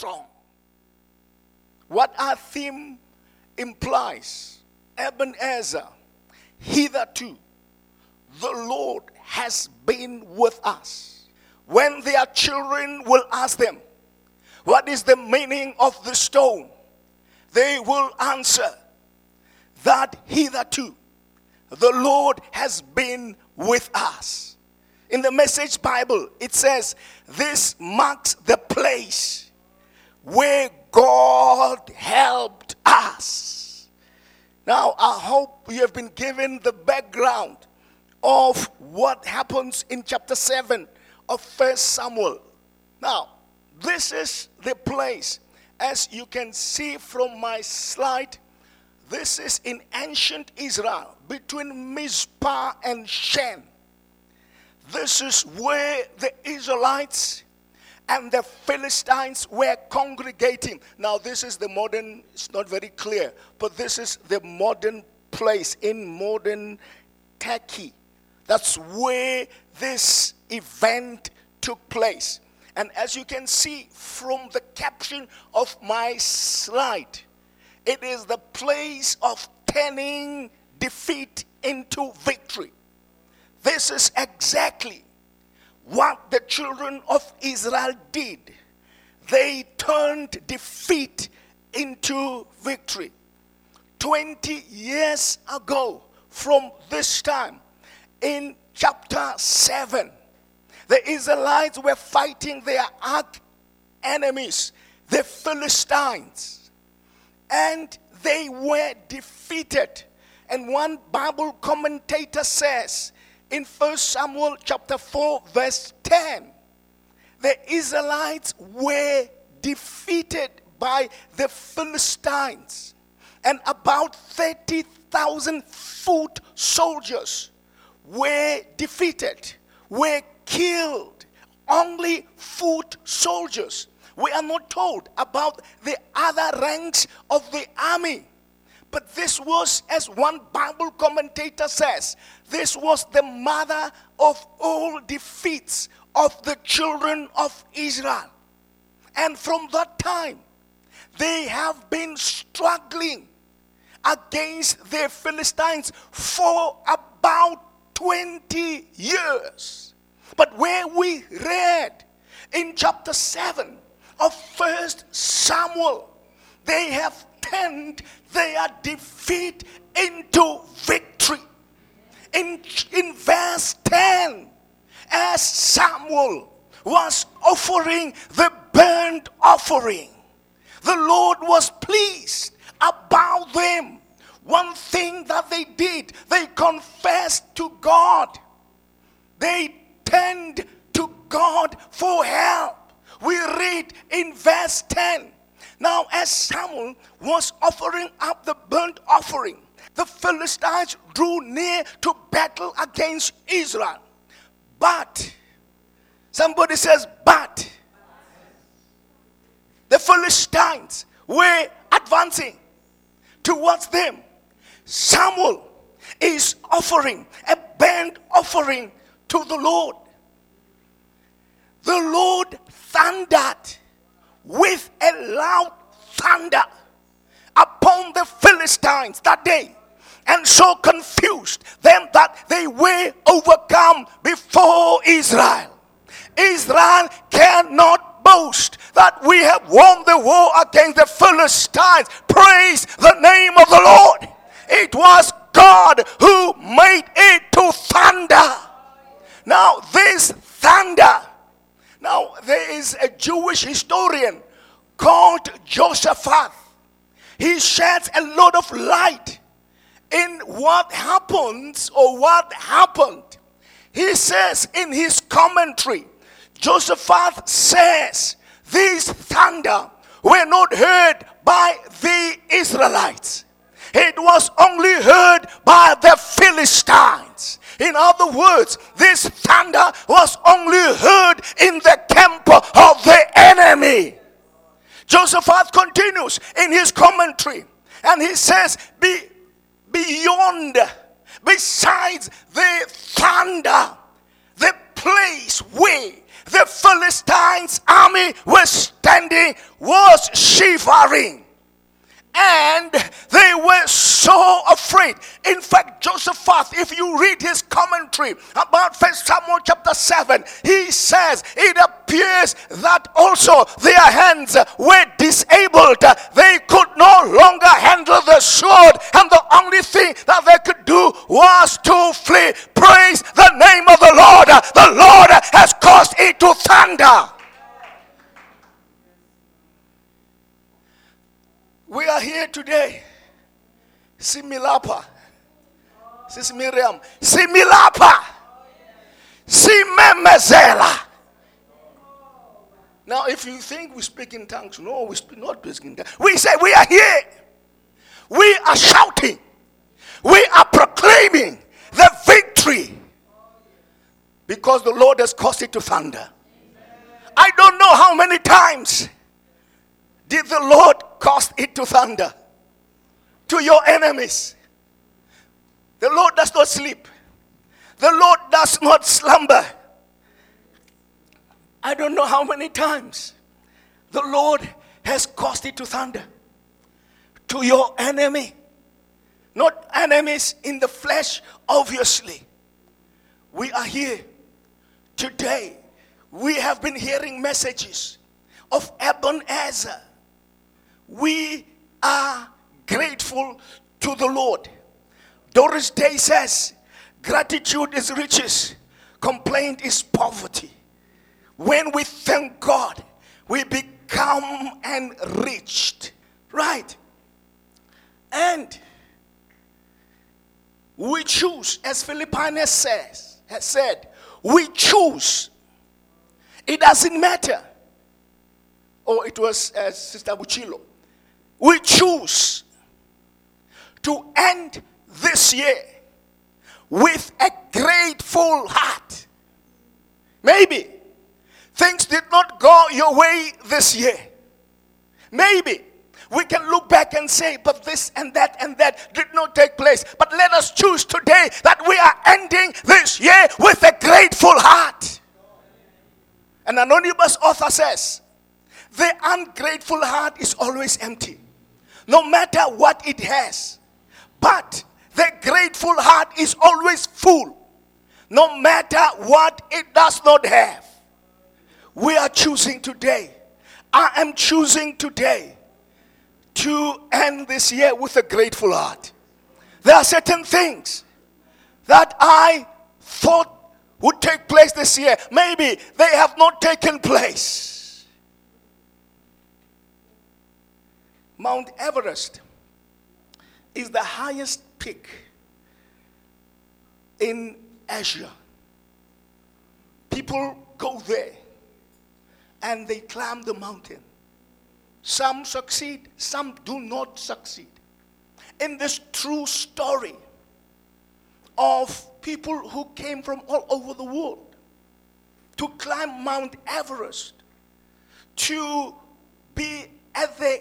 strong. What our theme implies Ebenezer, hitherto, the Lord has been with us. When their children will ask them, What is the meaning of the stone? they will answer that hitherto the Lord has been with us. In the Message Bible, it says, This marks the place where God helped us. Now, I hope you have been given the background of what happens in chapter 7 of First Samuel. Now, this is the place, as you can see from my slide, this is in ancient Israel between Mizpah and Shen. This is where the Israelites and the Philistines were congregating. Now, this is the modern, it's not very clear, but this is the modern place in modern Turkey. That's where this event took place. And as you can see from the caption of my slide, it is the place of turning defeat into victory. This is exactly what the children of Israel did. They turned defeat into victory. 20 years ago, from this time, in chapter 7, the Israelites were fighting their arch enemies, the Philistines, and they were defeated. And one Bible commentator says in 1 Samuel chapter 4, verse 10, the Israelites were defeated by the Philistines, and about 30,000 foot soldiers were defeated, were killed. Only foot soldiers. We are not told about the other ranks of the army. But this was, as one Bible commentator says, this was the mother of all defeats of the children of Israel. And from that time, they have been struggling against the Philistines for about 20 years. But where we read in chapter 7 of First Samuel, they have turned their defeat into victory. In, in verse 10, as Samuel was offering the burnt offering, the Lord was pleased about them. One thing that they did, they confessed to God. They turned to God for help. We read in verse 10 now, as Samuel was offering up the burnt offering, the Philistines drew near to battle against Israel. But, somebody says, but, the Philistines were advancing towards them. Samuel is offering a burnt offering to the Lord. The Lord thundered with a loud thunder upon the Philistines that day and so confused them that they were overcome before Israel. Israel cannot boast that we have won the war against the Philistines. Praise the name of the Lord. It was God who made it to thunder. Now, this thunder now, there is a Jewish historian called Josephus. He sheds a lot of light in what happens or what happened. He says in his commentary, Josephus says, These thunder were not heard by the Israelites. It was only heard by the Philistines. In other words, this thunder was only heard in the camp of the enemy. Josephat continues in his commentary and he says, Be, Beyond, besides the thunder, the place where the Philistines' army was standing, was shivering and they were so afraid. In fact, Josephat, if you read his commentary about First Samuel chapter 7, he says it appears that also their hands were disabled. They could no longer handle the sword, and the only thing that they could do was to flee. Praise the name of the Lord. The Lord has caused it to thunder. We are here today. Similapa. Sis Miriam. Similapa. Simemezela. Now, if you think we speak in tongues, no, we speak not speaking in tongues. We say we are here. We are shouting. We are proclaiming the victory because the Lord has caused it to thunder. I don't know how many times did the Lord cause it to thunder to your enemies? The Lord does not sleep, the Lord does not slumber. I don't know how many times the Lord has caused it to thunder to your enemy. Not enemies in the flesh, obviously. We are here today. We have been hearing messages of Ebenezer we are grateful to the Lord. Doris Day says, Gratitude is riches, complaint is poverty. When we thank God, we become enriched. Right? And we choose, as Philippians says, has said, we choose. It doesn't matter. Or it was uh, Sister Buchilo we choose to end this year with a grateful heart. Maybe things did not go your way this year. Maybe we can look back and say, but this and that and that did not take place. But let us choose today that we are ending this year with a grateful heart. An anonymous author says, the ungrateful heart is always empty no matter what it has. But the grateful heart is always full, no matter what it does not have. We are choosing today. I am choosing today to end this year with a grateful heart. There are certain things that I thought would take place this year. Maybe they have not taken place. Mount Everest is the highest peak in Asia. People go there and they climb the mountain. Some succeed, some do not succeed. In this true story of people who came from all over the world to climb Mount Everest, to be at the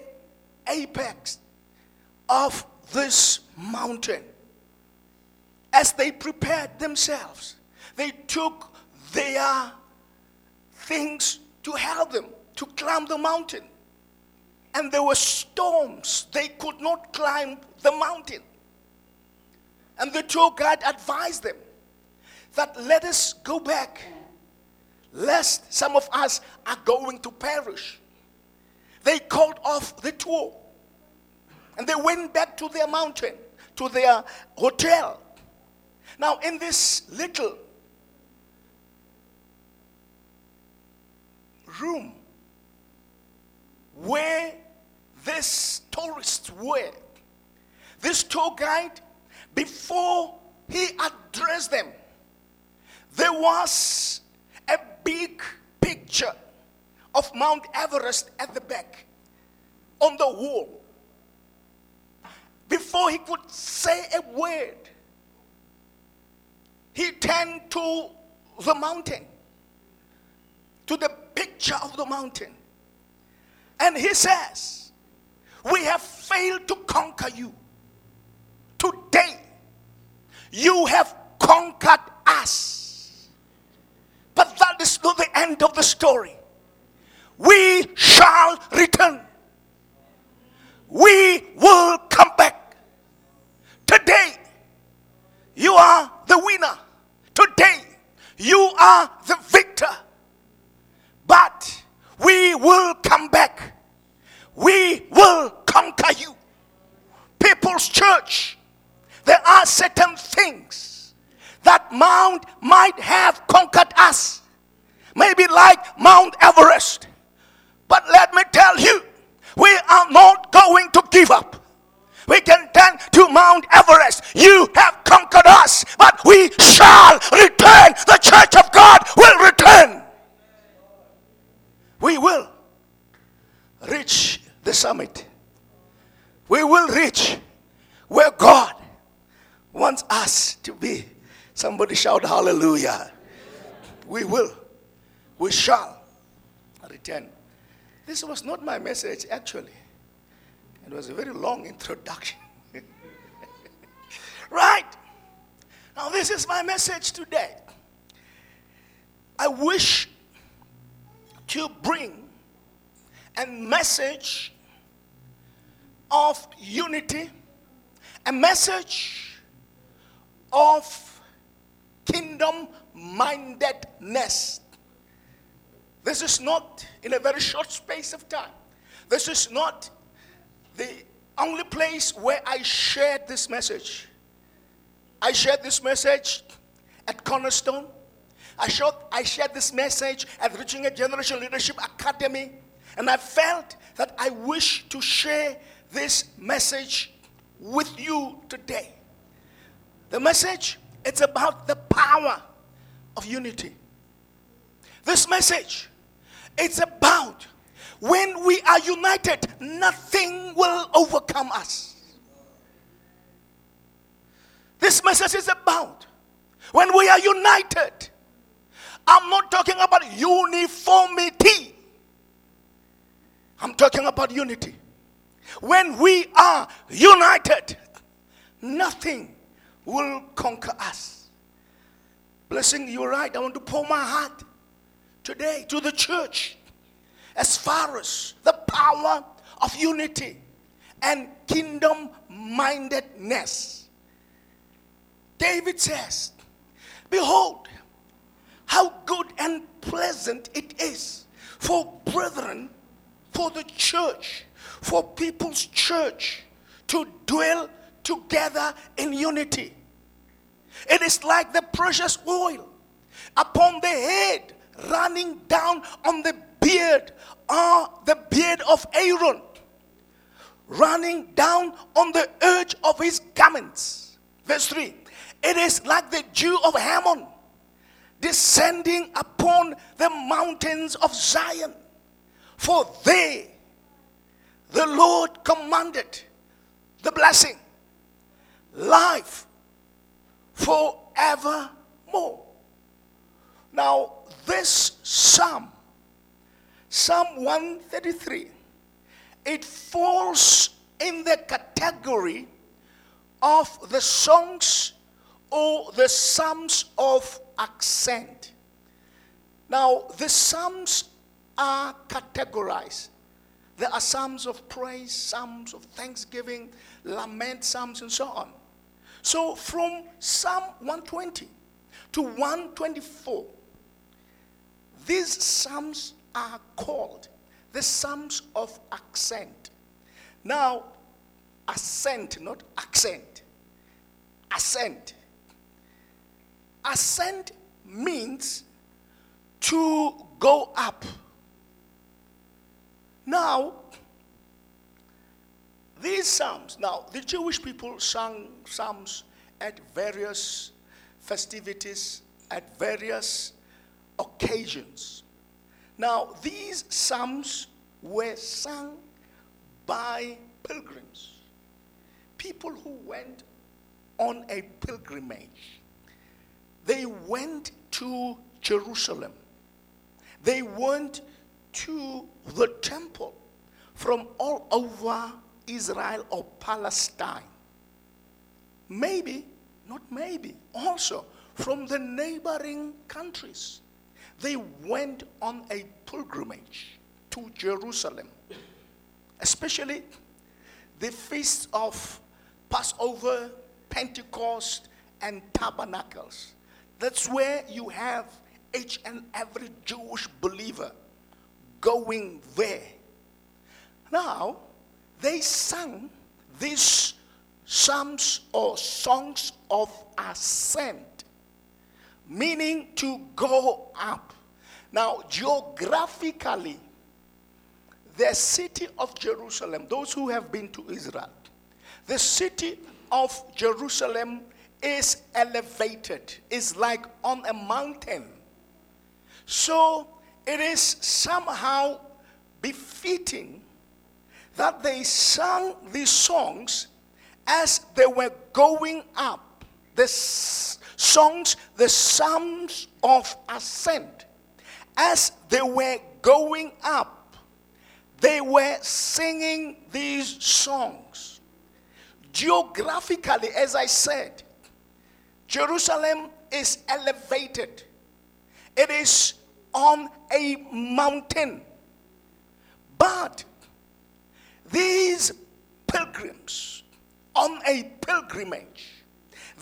apex of this mountain. As they prepared themselves, they took their things to help them to climb the mountain. And there were storms, they could not climb the mountain. And the tour guide advised them that let us go back, lest some of us are going to perish. They called off the tour. And they went back to their mountain, to their hotel. Now, in this little room where these tourists were, this tour guide, before he addressed them, there was a big picture of Mount Everest at the back on the wall before he could say a word, he turned to the mountain, to the picture of the mountain. And he says, We have failed to conquer you. Today, you have conquered us. But that is not the end of the story. We shall return. We will come back. Today, you are the winner. Today, you are the victor. But we will come back. We will conquer you. People's church, there are certain things that Mount might have conquered us. Maybe like Mount Everest. But let me tell you, we are not going to give up. We can turn to Mount Everest. You have conquered us, but we shall return. The church of God will return. We will reach the summit. We will reach where God wants us to be. Somebody shout hallelujah. We will. We shall return. This was not my message, actually. It was a very long introduction. right? Now, this is my message today. I wish to bring a message of unity, a message of kingdom mindedness. This is not in a very short space of time. This is not the only place where I shared this message. I shared this message at Cornerstone. I, showed, I shared this message at Reaching a Generation Leadership Academy. And I felt that I wish to share this message with you today. The message, it's about the power of unity. This message, it's about when we are united, nothing will overcome us. This message is about when we are united. I'm not talking about uniformity. I'm talking about unity. When we are united, nothing will conquer us. Blessing, you're right. I want to pour my heart today to the church as far as the power of unity and kingdom mindedness. David says, Behold, how good and pleasant it is for brethren, for the church, for people's church to dwell together in unity. It is like the precious oil upon the head running down on the beard are the beard of Aaron, running down on the edge of his garments. Verse 3 It is like the dew of Hermon descending upon the mountains of Zion. For they, the Lord commanded the blessing, life forevermore. Now, this psalm Psalm 133, it falls in the category of the songs or the psalms of ascent. Now, the psalms are categorized. There are psalms of praise, psalms of thanksgiving, lament psalms, and so on. So, from Psalm 120 to 124, these psalms are called the Psalms of Ascent. Now, ascent, not accent. Ascent. Ascent means to go up. Now, these psalms, now the Jewish people sang psalms at various festivities, at various occasions. Now, these psalms were sung by pilgrims, people who went on a pilgrimage. They went to Jerusalem, they went to the temple from all over Israel or Palestine. Maybe, not maybe, also from the neighboring countries they went on a pilgrimage to Jerusalem, especially the feasts of Passover, Pentecost, and Tabernacles. That's where you have each and every Jewish believer going there. Now, they sang these psalms or songs of ascent, meaning to go up. Now, geographically, the city of Jerusalem, those who have been to Israel, the city of Jerusalem is elevated, is like on a mountain. So it is somehow befitting that they sang these songs as they were going up. The songs, the psalms of ascent, as they were going up, they were singing these songs. Geographically, as I said, Jerusalem is elevated, it is on a mountain. But these pilgrims on a pilgrimage,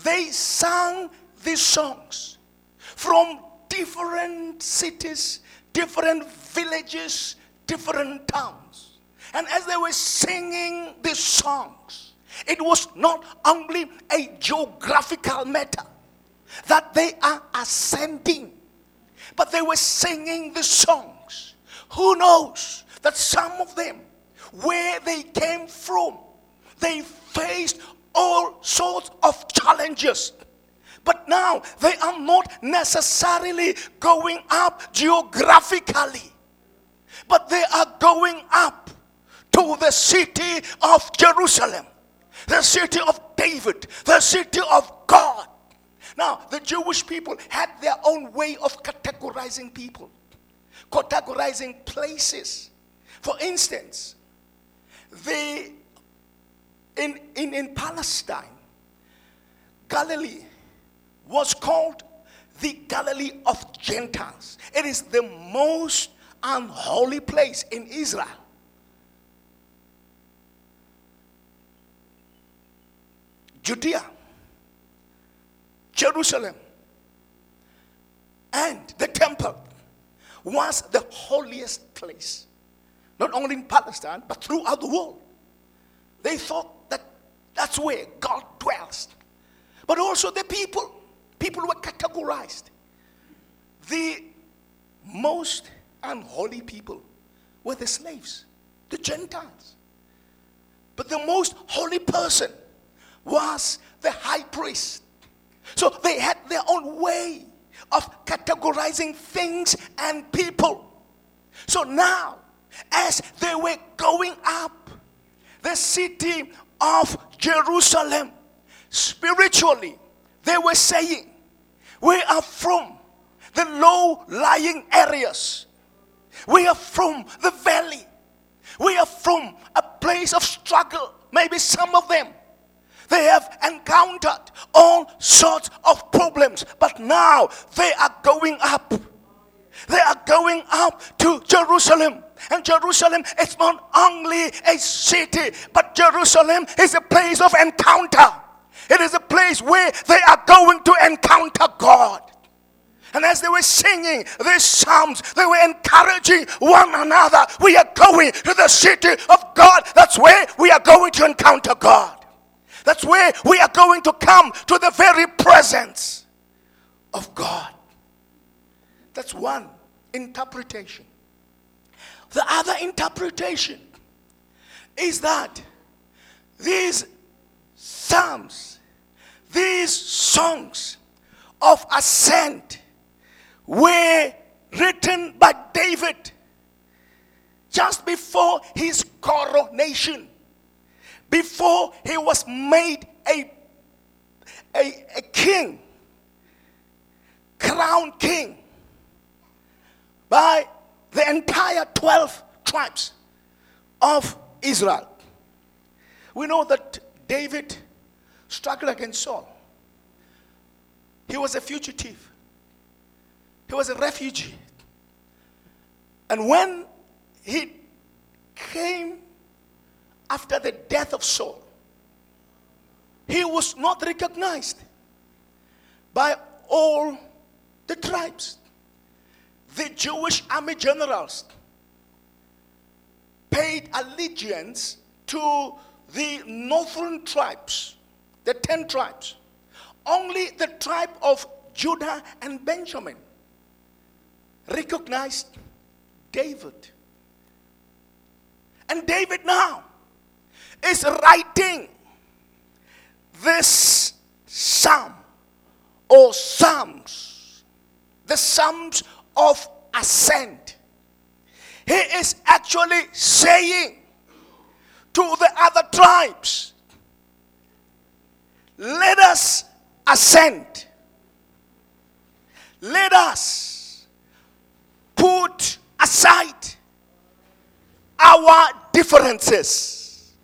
they sang these songs from different cities, different villages, different towns. And as they were singing these songs, it was not only a geographical matter that they are ascending, but they were singing the songs. Who knows that some of them, where they came from, they faced all sorts of challenges. But now they are not necessarily going up geographically, but they are going up to the city of Jerusalem, the city of David, the city of God. Now, the Jewish people had their own way of categorizing people, categorizing places. For instance, they in, in, in Palestine, Galilee was called the Galilee of Gentiles. It is the most unholy place in Israel. Judea, Jerusalem, and the temple was the holiest place, not only in Palestine, but throughout the world. They thought that that's where God dwells. But also the people. People were categorized. The most unholy people were the slaves, the Gentiles. But the most holy person was the high priest. So they had their own way of categorizing things and people. So now, as they were going up, the city of Jerusalem, spiritually, they were saying, We are from the low lying areas, we are from the valley, we are from a place of struggle. Maybe some of them they have encountered all sorts of problems, but now they are going up. They are going up to Jerusalem. And Jerusalem is not only a city, but Jerusalem is a place of encounter. It is a place where they are going to encounter God. And as they were singing these psalms, they were encouraging one another. We are going to the city of God. That's where we are going to encounter God. That's where we are going to come to the very presence of God. That's one interpretation. The other interpretation is that these psalms, these songs of ascent were written by David just before his coronation before he was made a, a, a king, crown king, by the entire 12 tribes of Israel. We know that David struggled against Saul. He was a fugitive, he was a refugee And when he came after the death of Saul, he was not recognized by all the tribes. The Jewish army generals paid allegiance to the northern tribes, the 10 tribes. Only the tribe of Judah and Benjamin recognized David. And David now is writing this psalm or psalms, the psalms of ascent. He is actually saying to the other tribes, let us ascend. Let us put aside our differences.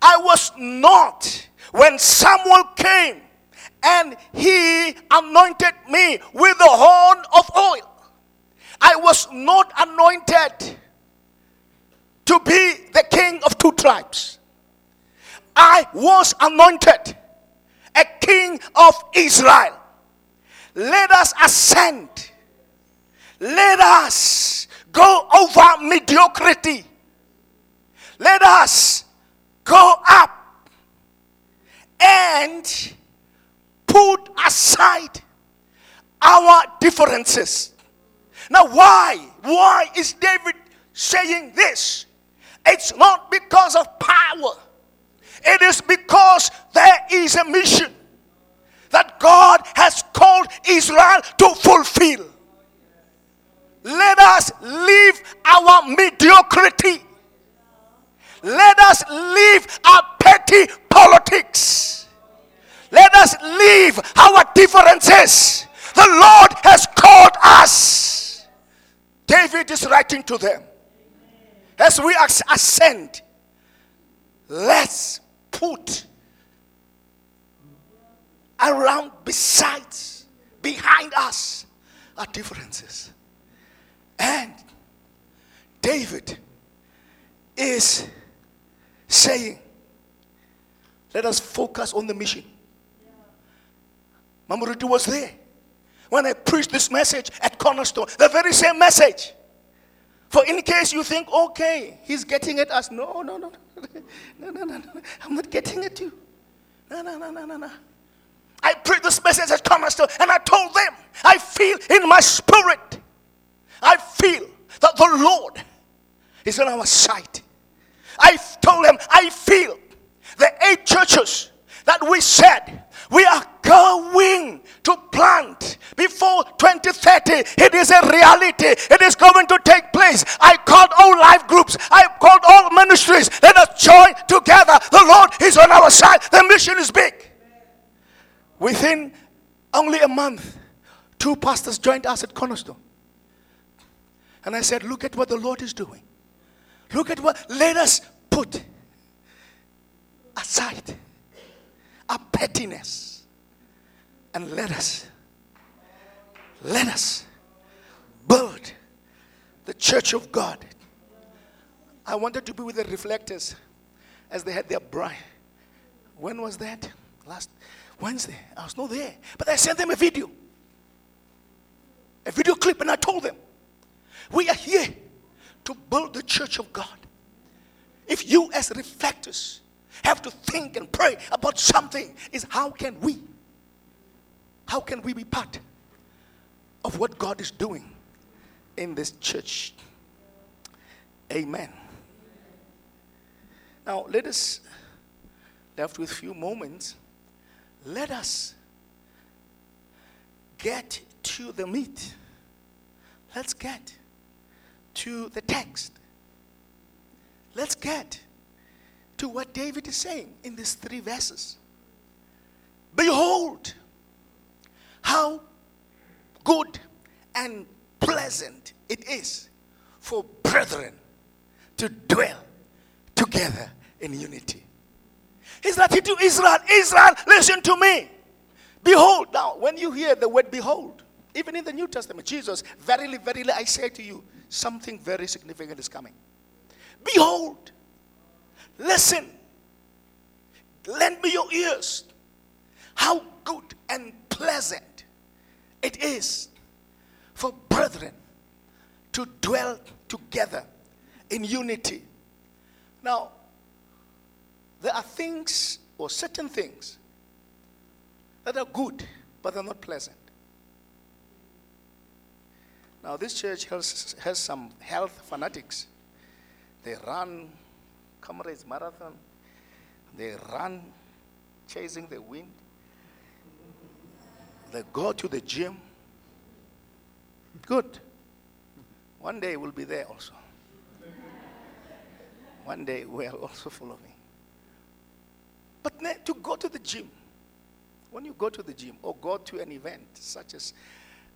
I was not when Samuel came and he anointed me with the horn of oil. I was not anointed to be the king of two tribes. I was anointed a king of Israel. Let us ascend. Let us go over mediocrity. Let us go up and put aside our differences. Now, why? Why is David saying this? It's not because of power, it is because there is a mission that God has called Israel to fulfill. Let us leave our mediocrity. Let us leave our petty politics. Let us leave our differences. The Lord has called us. David is writing to them. As we ascend, let's put around, besides, behind us our differences. And David is saying, let us focus on the mission. Mamuriti was there when I preached this message at Cornerstone, the very same message. For in case you think, okay, he's getting at us. No, no, no, no, no, no, no. I'm not getting at you. No, no, no, no, no, no. I preached this message at Cornerstone and I told them, I feel in my spirit, I feel that the Lord is on our side. I told them, I feel the eight churches that we said we are going to plant before 2030. It is a reality. It is going to take place. I called all life groups. I called all ministries. Let us join together. The Lord is on our side. The mission is big. Within only a month, two pastors joined us at Cornerstone. And I said, Look at what the Lord is doing. Look at what, let us put aside pettiness and let us, let us build the church of God. I wanted to be with the reflectors as they had their bride. When was that? Last Wednesday. I was not there. But I sent them a video. A video clip, and I told them, We are here to build the church of God. If you, as reflectors, have to think and pray about something, is how can we? How can we be part of what God is doing in this church? Amen. Now, let us, left with a few moments, let us get to the meat. Let's get to the text. Let's get to what David is saying in these three verses. Behold, how good and pleasant it is for brethren to dwell together in unity. He's like to Israel, Israel, listen to me. Behold, now when you hear the word behold, even in the New Testament, Jesus, verily, verily, I say to you, something very significant is coming. Behold, listen, lend me your ears. How good and pleasant it is for brethren to dwell together in unity. Now, there are things or certain things that are good, but they're not pleasant. Now, this church has, has some health fanatics. They run comrades marathon, they run chasing the wind, they go to the gym. Good. One day we'll be there also. One day we are also following. But to go to the gym, when you go to the gym or go to an event such as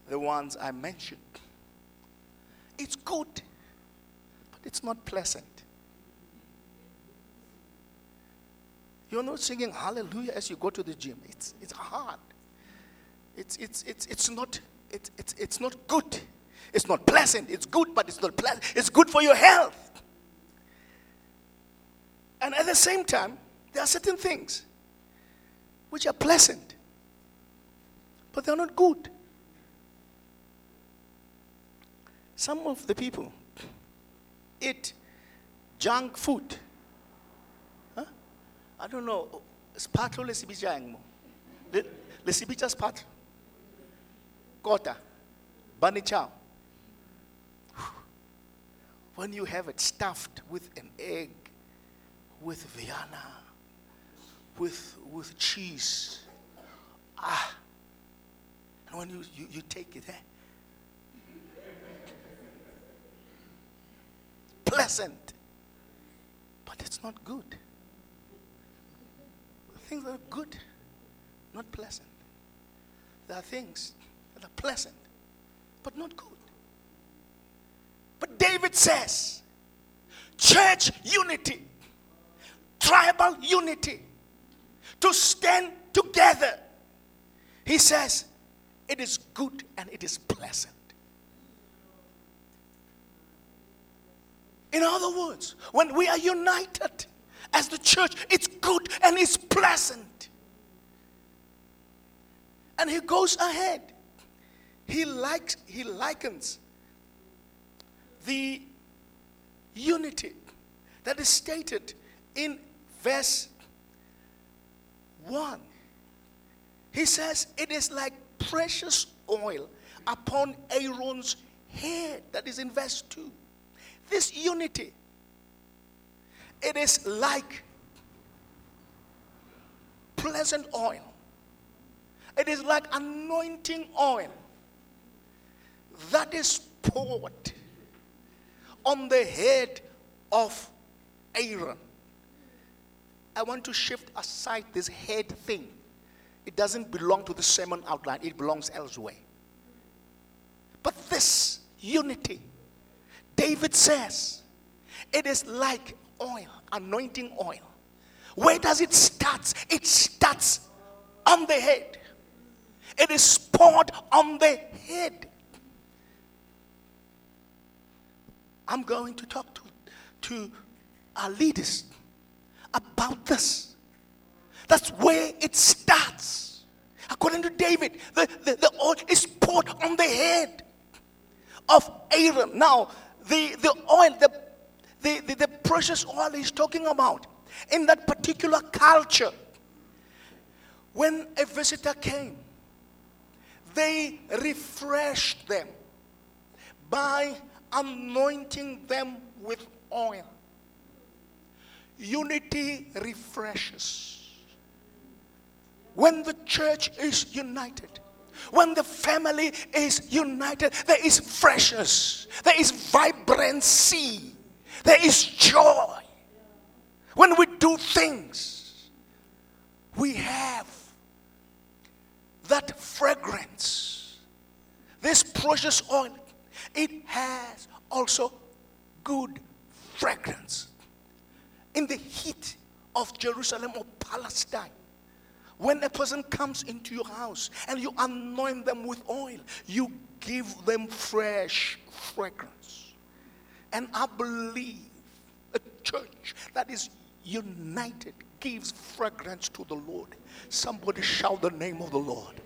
the ones I mentioned, it's good, but it's not pleasant. You're not singing hallelujah as you go to the gym. It's, it's hard. It's, it's, it's, it's, not, it's, it's, it's not good. It's not pleasant. It's good, but it's not pleasant. It's good for your health. And at the same time, there are certain things which are pleasant, but they're not good. Some of the people eat junk food. I don't know. Spatlo lesibijang mo. Lesibija spatlo. Kota. Chow. When you have it stuffed with an egg, with Vienna, with, with cheese. Ah. And when you, you, you take it, eh? pleasant, but it's not good. Things that are good, not pleasant. There are things that are pleasant, but not good. But David says, church unity, tribal unity, to stand together. He says, it is good and it is pleasant. In other words, when we are united as the church, it's good and it's pleasant. And he goes ahead. He likes he likens the unity that is stated in verse 1. He says, It is like precious oil upon Aaron's head. That is in verse 2. This unity, it is like pleasant oil. It is like anointing oil that is poured on the head of Aaron. I want to shift aside this head thing. It doesn't belong to the sermon outline, it belongs elsewhere. But this unity David says, it is like oil, anointing oil. Where does it start? It starts on the head. It is poured on the head. I'm going to talk to, to our leaders about this. That's where it starts. According to David, the, the, the oil is poured on the head of Aaron. Now, the, the oil, the, the, the, the precious oil he's talking about in that particular culture. When a visitor came, they refreshed them by anointing them with oil. Unity refreshes. When the church is united, when the family is united, there is freshness, there is vibrancy, there is joy. When we do things, we have that fragrance. This precious oil, it has also good fragrance. In the heat of Jerusalem or Palestine, when a person comes into your house and you anoint them with oil, you give them fresh fragrance. And I believe a church that is united gives fragrance to the Lord. Somebody shout the name of the Lord.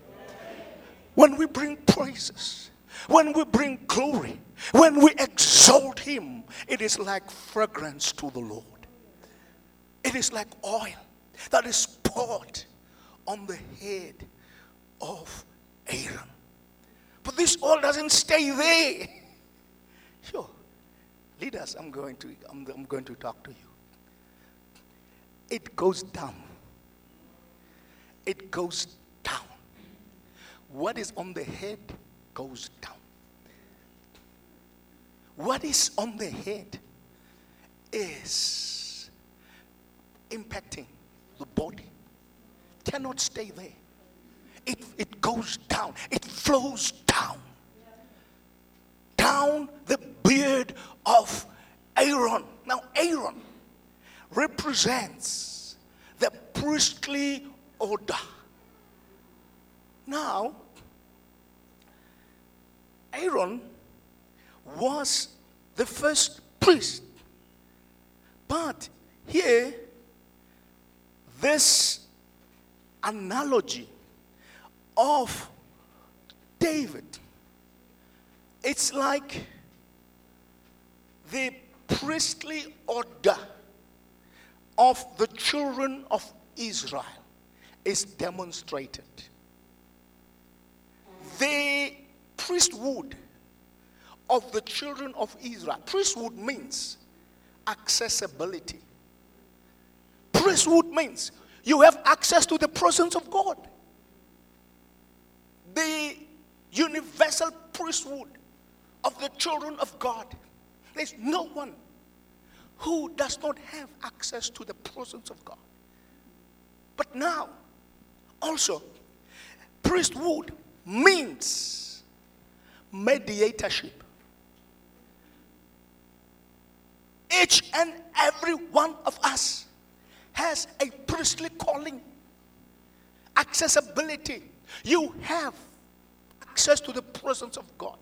When we bring praises, when we bring glory, when we exalt Him, it is like fragrance to the Lord. It is like oil that is poured on the head of Aaron. But this oil doesn't stay there. Sure. Leaders, I'm going to, I'm, I'm going to talk to you. It goes down. It goes down. What is on the head goes down. What is on the head is impacting the body. Cannot stay there. It, it goes down. It flows down. Down the beard of Aaron. Now, Aaron represents the priestly order. Now, Aaron was the first priest. But here, this analogy of David, it's like the priestly order of the children of Israel is demonstrated. The priesthood of the children of Israel, priesthood means accessibility. Priesthood means you have access to the presence of God. The universal priesthood of the children of God. There's no one who does not have access to the presence of God. But now, also, priesthood means mediatorship. Each and every one of us has a priestly calling, accessibility. You have access to the presence of God,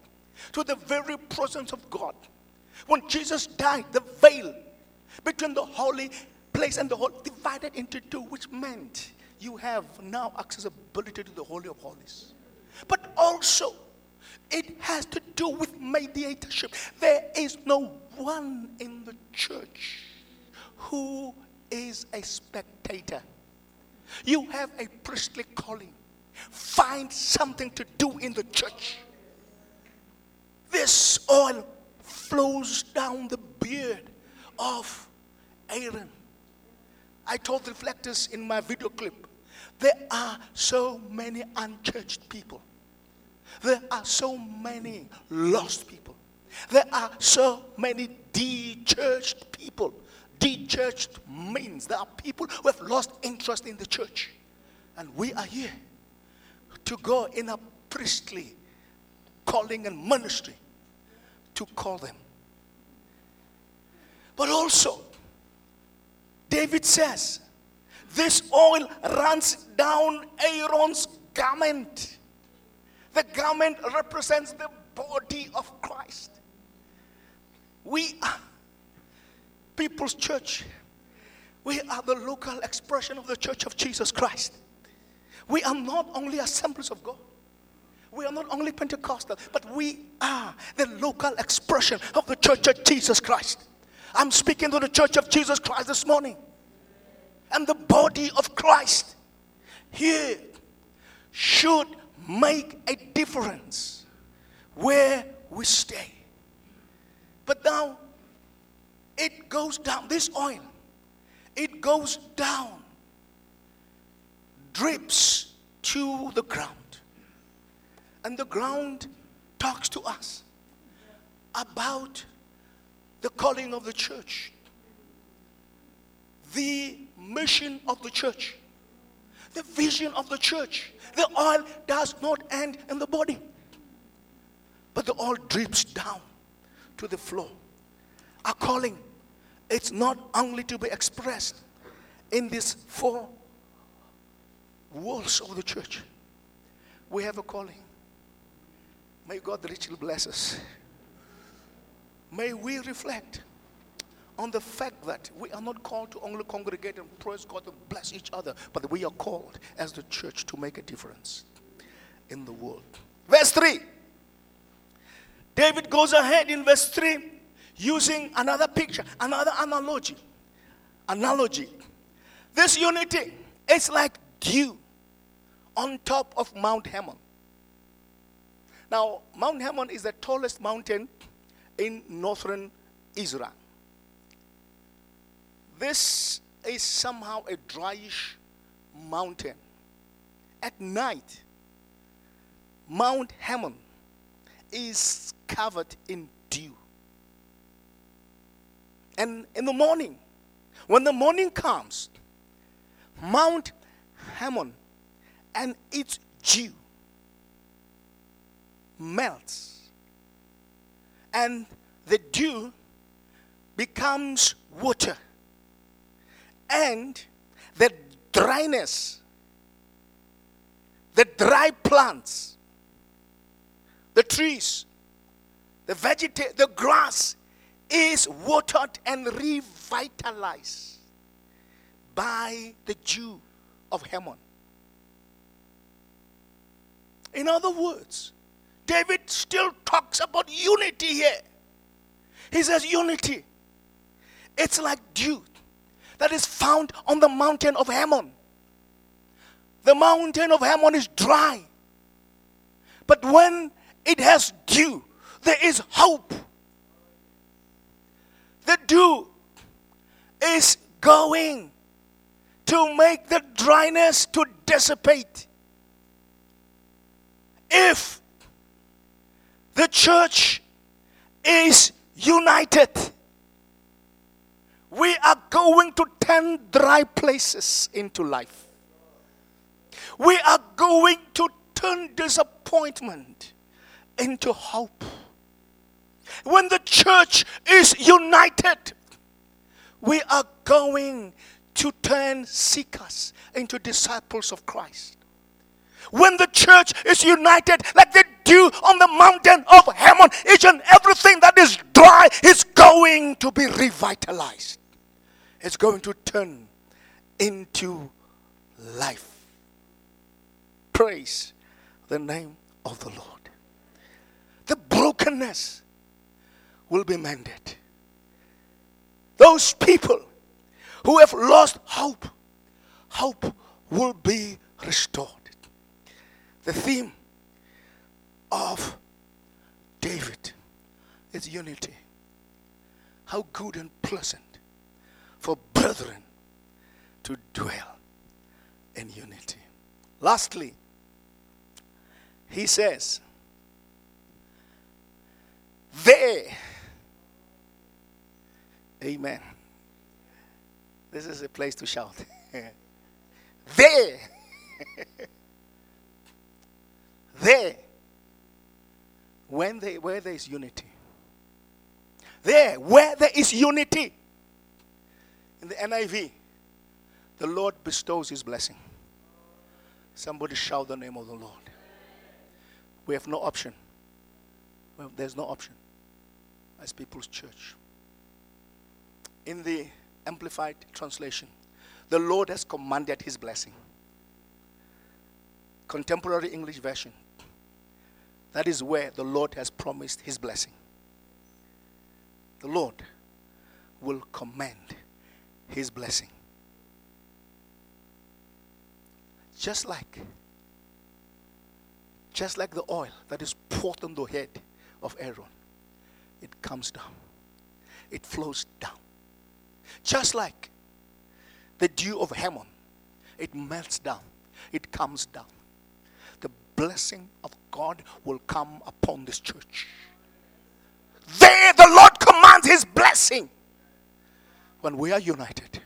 to the very presence of God. When Jesus died, the veil between the holy place and the holy divided into two, which meant you have now accessibility to the Holy of Holies. But also, it has to do with mediatorship. There is no one in the church who is a spectator. You have a priestly calling. Find something to do in the church. This oil flows down the beard of Aaron. I told the reflectors in my video clip there are so many unchurched people. There are so many lost people. There are so many de-churched people. De-churched means there are people who have lost interest in the church. And we are here to go in a priestly calling and ministry to call them. But also, David says, this oil runs down Aaron's garment. The garment represents the body of Christ. We are People's Church. We are the local expression of the Church of Jesus Christ. We are not only assemblies of God. We are not only Pentecostal, but we are the local expression of the Church of Jesus Christ. I'm speaking to the Church of Jesus Christ this morning and the body of Christ here should make a difference where we stay. But now it goes down, this oil, it goes down, drips to the ground. And the ground talks to us about the calling of the church, the mission of the church, the vision of the church. The oil does not end in the body, but the oil drips down to the floor. Our calling, it's not only to be expressed in these four walls of the church. We have a calling. May God richly bless us. may we reflect on the fact that we are not called to only congregate and praise God and bless each other, but we are called as the church to make a difference in the world. Verse 3. David goes ahead in verse 3 using another picture, another analogy. Analogy. This unity is like dew on top of Mount Hermon. Now, Mount Hermon is the tallest mountain in northern Israel. This is somehow a dryish mountain. At night, Mount Hermon is covered in dew. And in the morning, when the morning comes, Mount Hermon and its dew melts. And the dew becomes water. And the dryness, the dry plants, the trees, the vegeta- the grass is watered and revitalized by the dew of Hermon. In other words, David still talks about unity here. He says, Unity. It's like dew that is found on the mountain of Hermon. The mountain of Hermon is dry. But when it has dew, there is hope. The dew is going to make the dryness to dissipate. If the church is united, we are going to turn dry places into life. We are going to turn disappointment into hope. When the church is united, we are going to turn seekers into disciples of Christ. When the church is united, like the dew on the mountain of Hermon, each and everything that is dry is going to be revitalized. It's going to turn into life. Praise the name of the Lord. The brokenness will be mended. Those people who have lost hope, hope will be restored. The theme of David is unity. How good and pleasant for brethren to dwell in unity. Lastly, he says, There Amen. This is a place to shout. there. there. When they, where there is unity. There, where there is unity. In the NIV, the Lord bestows his blessing. Somebody shout the name of the Lord. We have no option. Well, there's no option as People's Church in the Amplified Translation, the Lord has commanded his blessing. Contemporary English Version, that is where the Lord has promised his blessing. The Lord will command his blessing. Just like just like the oil that is poured on the head of Aaron, it comes down. It flows down. Just like the dew of Hermon, it melts down, it comes down. The blessing of God will come upon this church. There, the Lord commands His blessing. When we are united,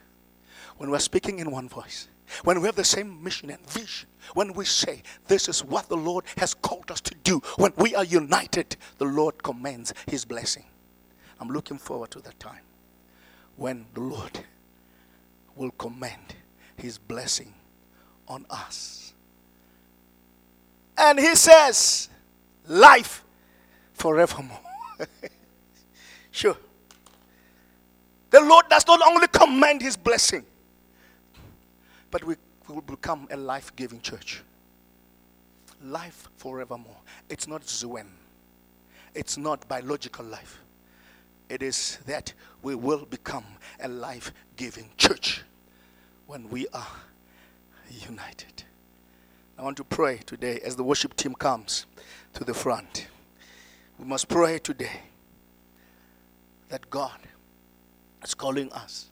when we're speaking in one voice, when we have the same mission and vision, when we say, This is what the Lord has called us to do, when we are united, the Lord commands His blessing. I'm looking forward to that time when the Lord will command his blessing on us. And he says, Life forevermore. Sure. The Lord does not only command his blessing, but we will become a life giving church. Life forevermore. It's not Zuen, it's not biological life. It is that we will become a life giving church when we are united. I want to pray today as the worship team comes to the front. We must pray today that God is calling us.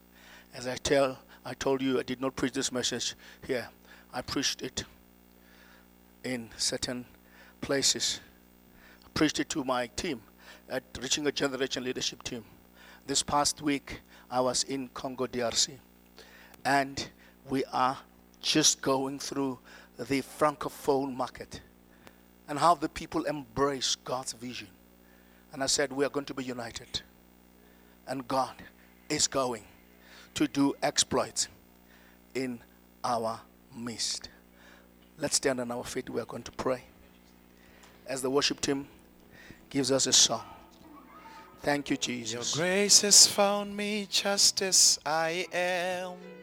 As I tell, I told you I did not preach this message here. I preached it in certain places. I preached it to my team at Reaching a Generation Leadership Team. This past week, I was in Congo DRC, and we are just going through the francophone market and how the people embrace God's vision. And I said, We are going to be united. And God is going to do exploits in our midst. Let's stand on our feet. We are going to pray. As the worship team gives us a song. Thank you, Jesus. Your grace has found me just as I am.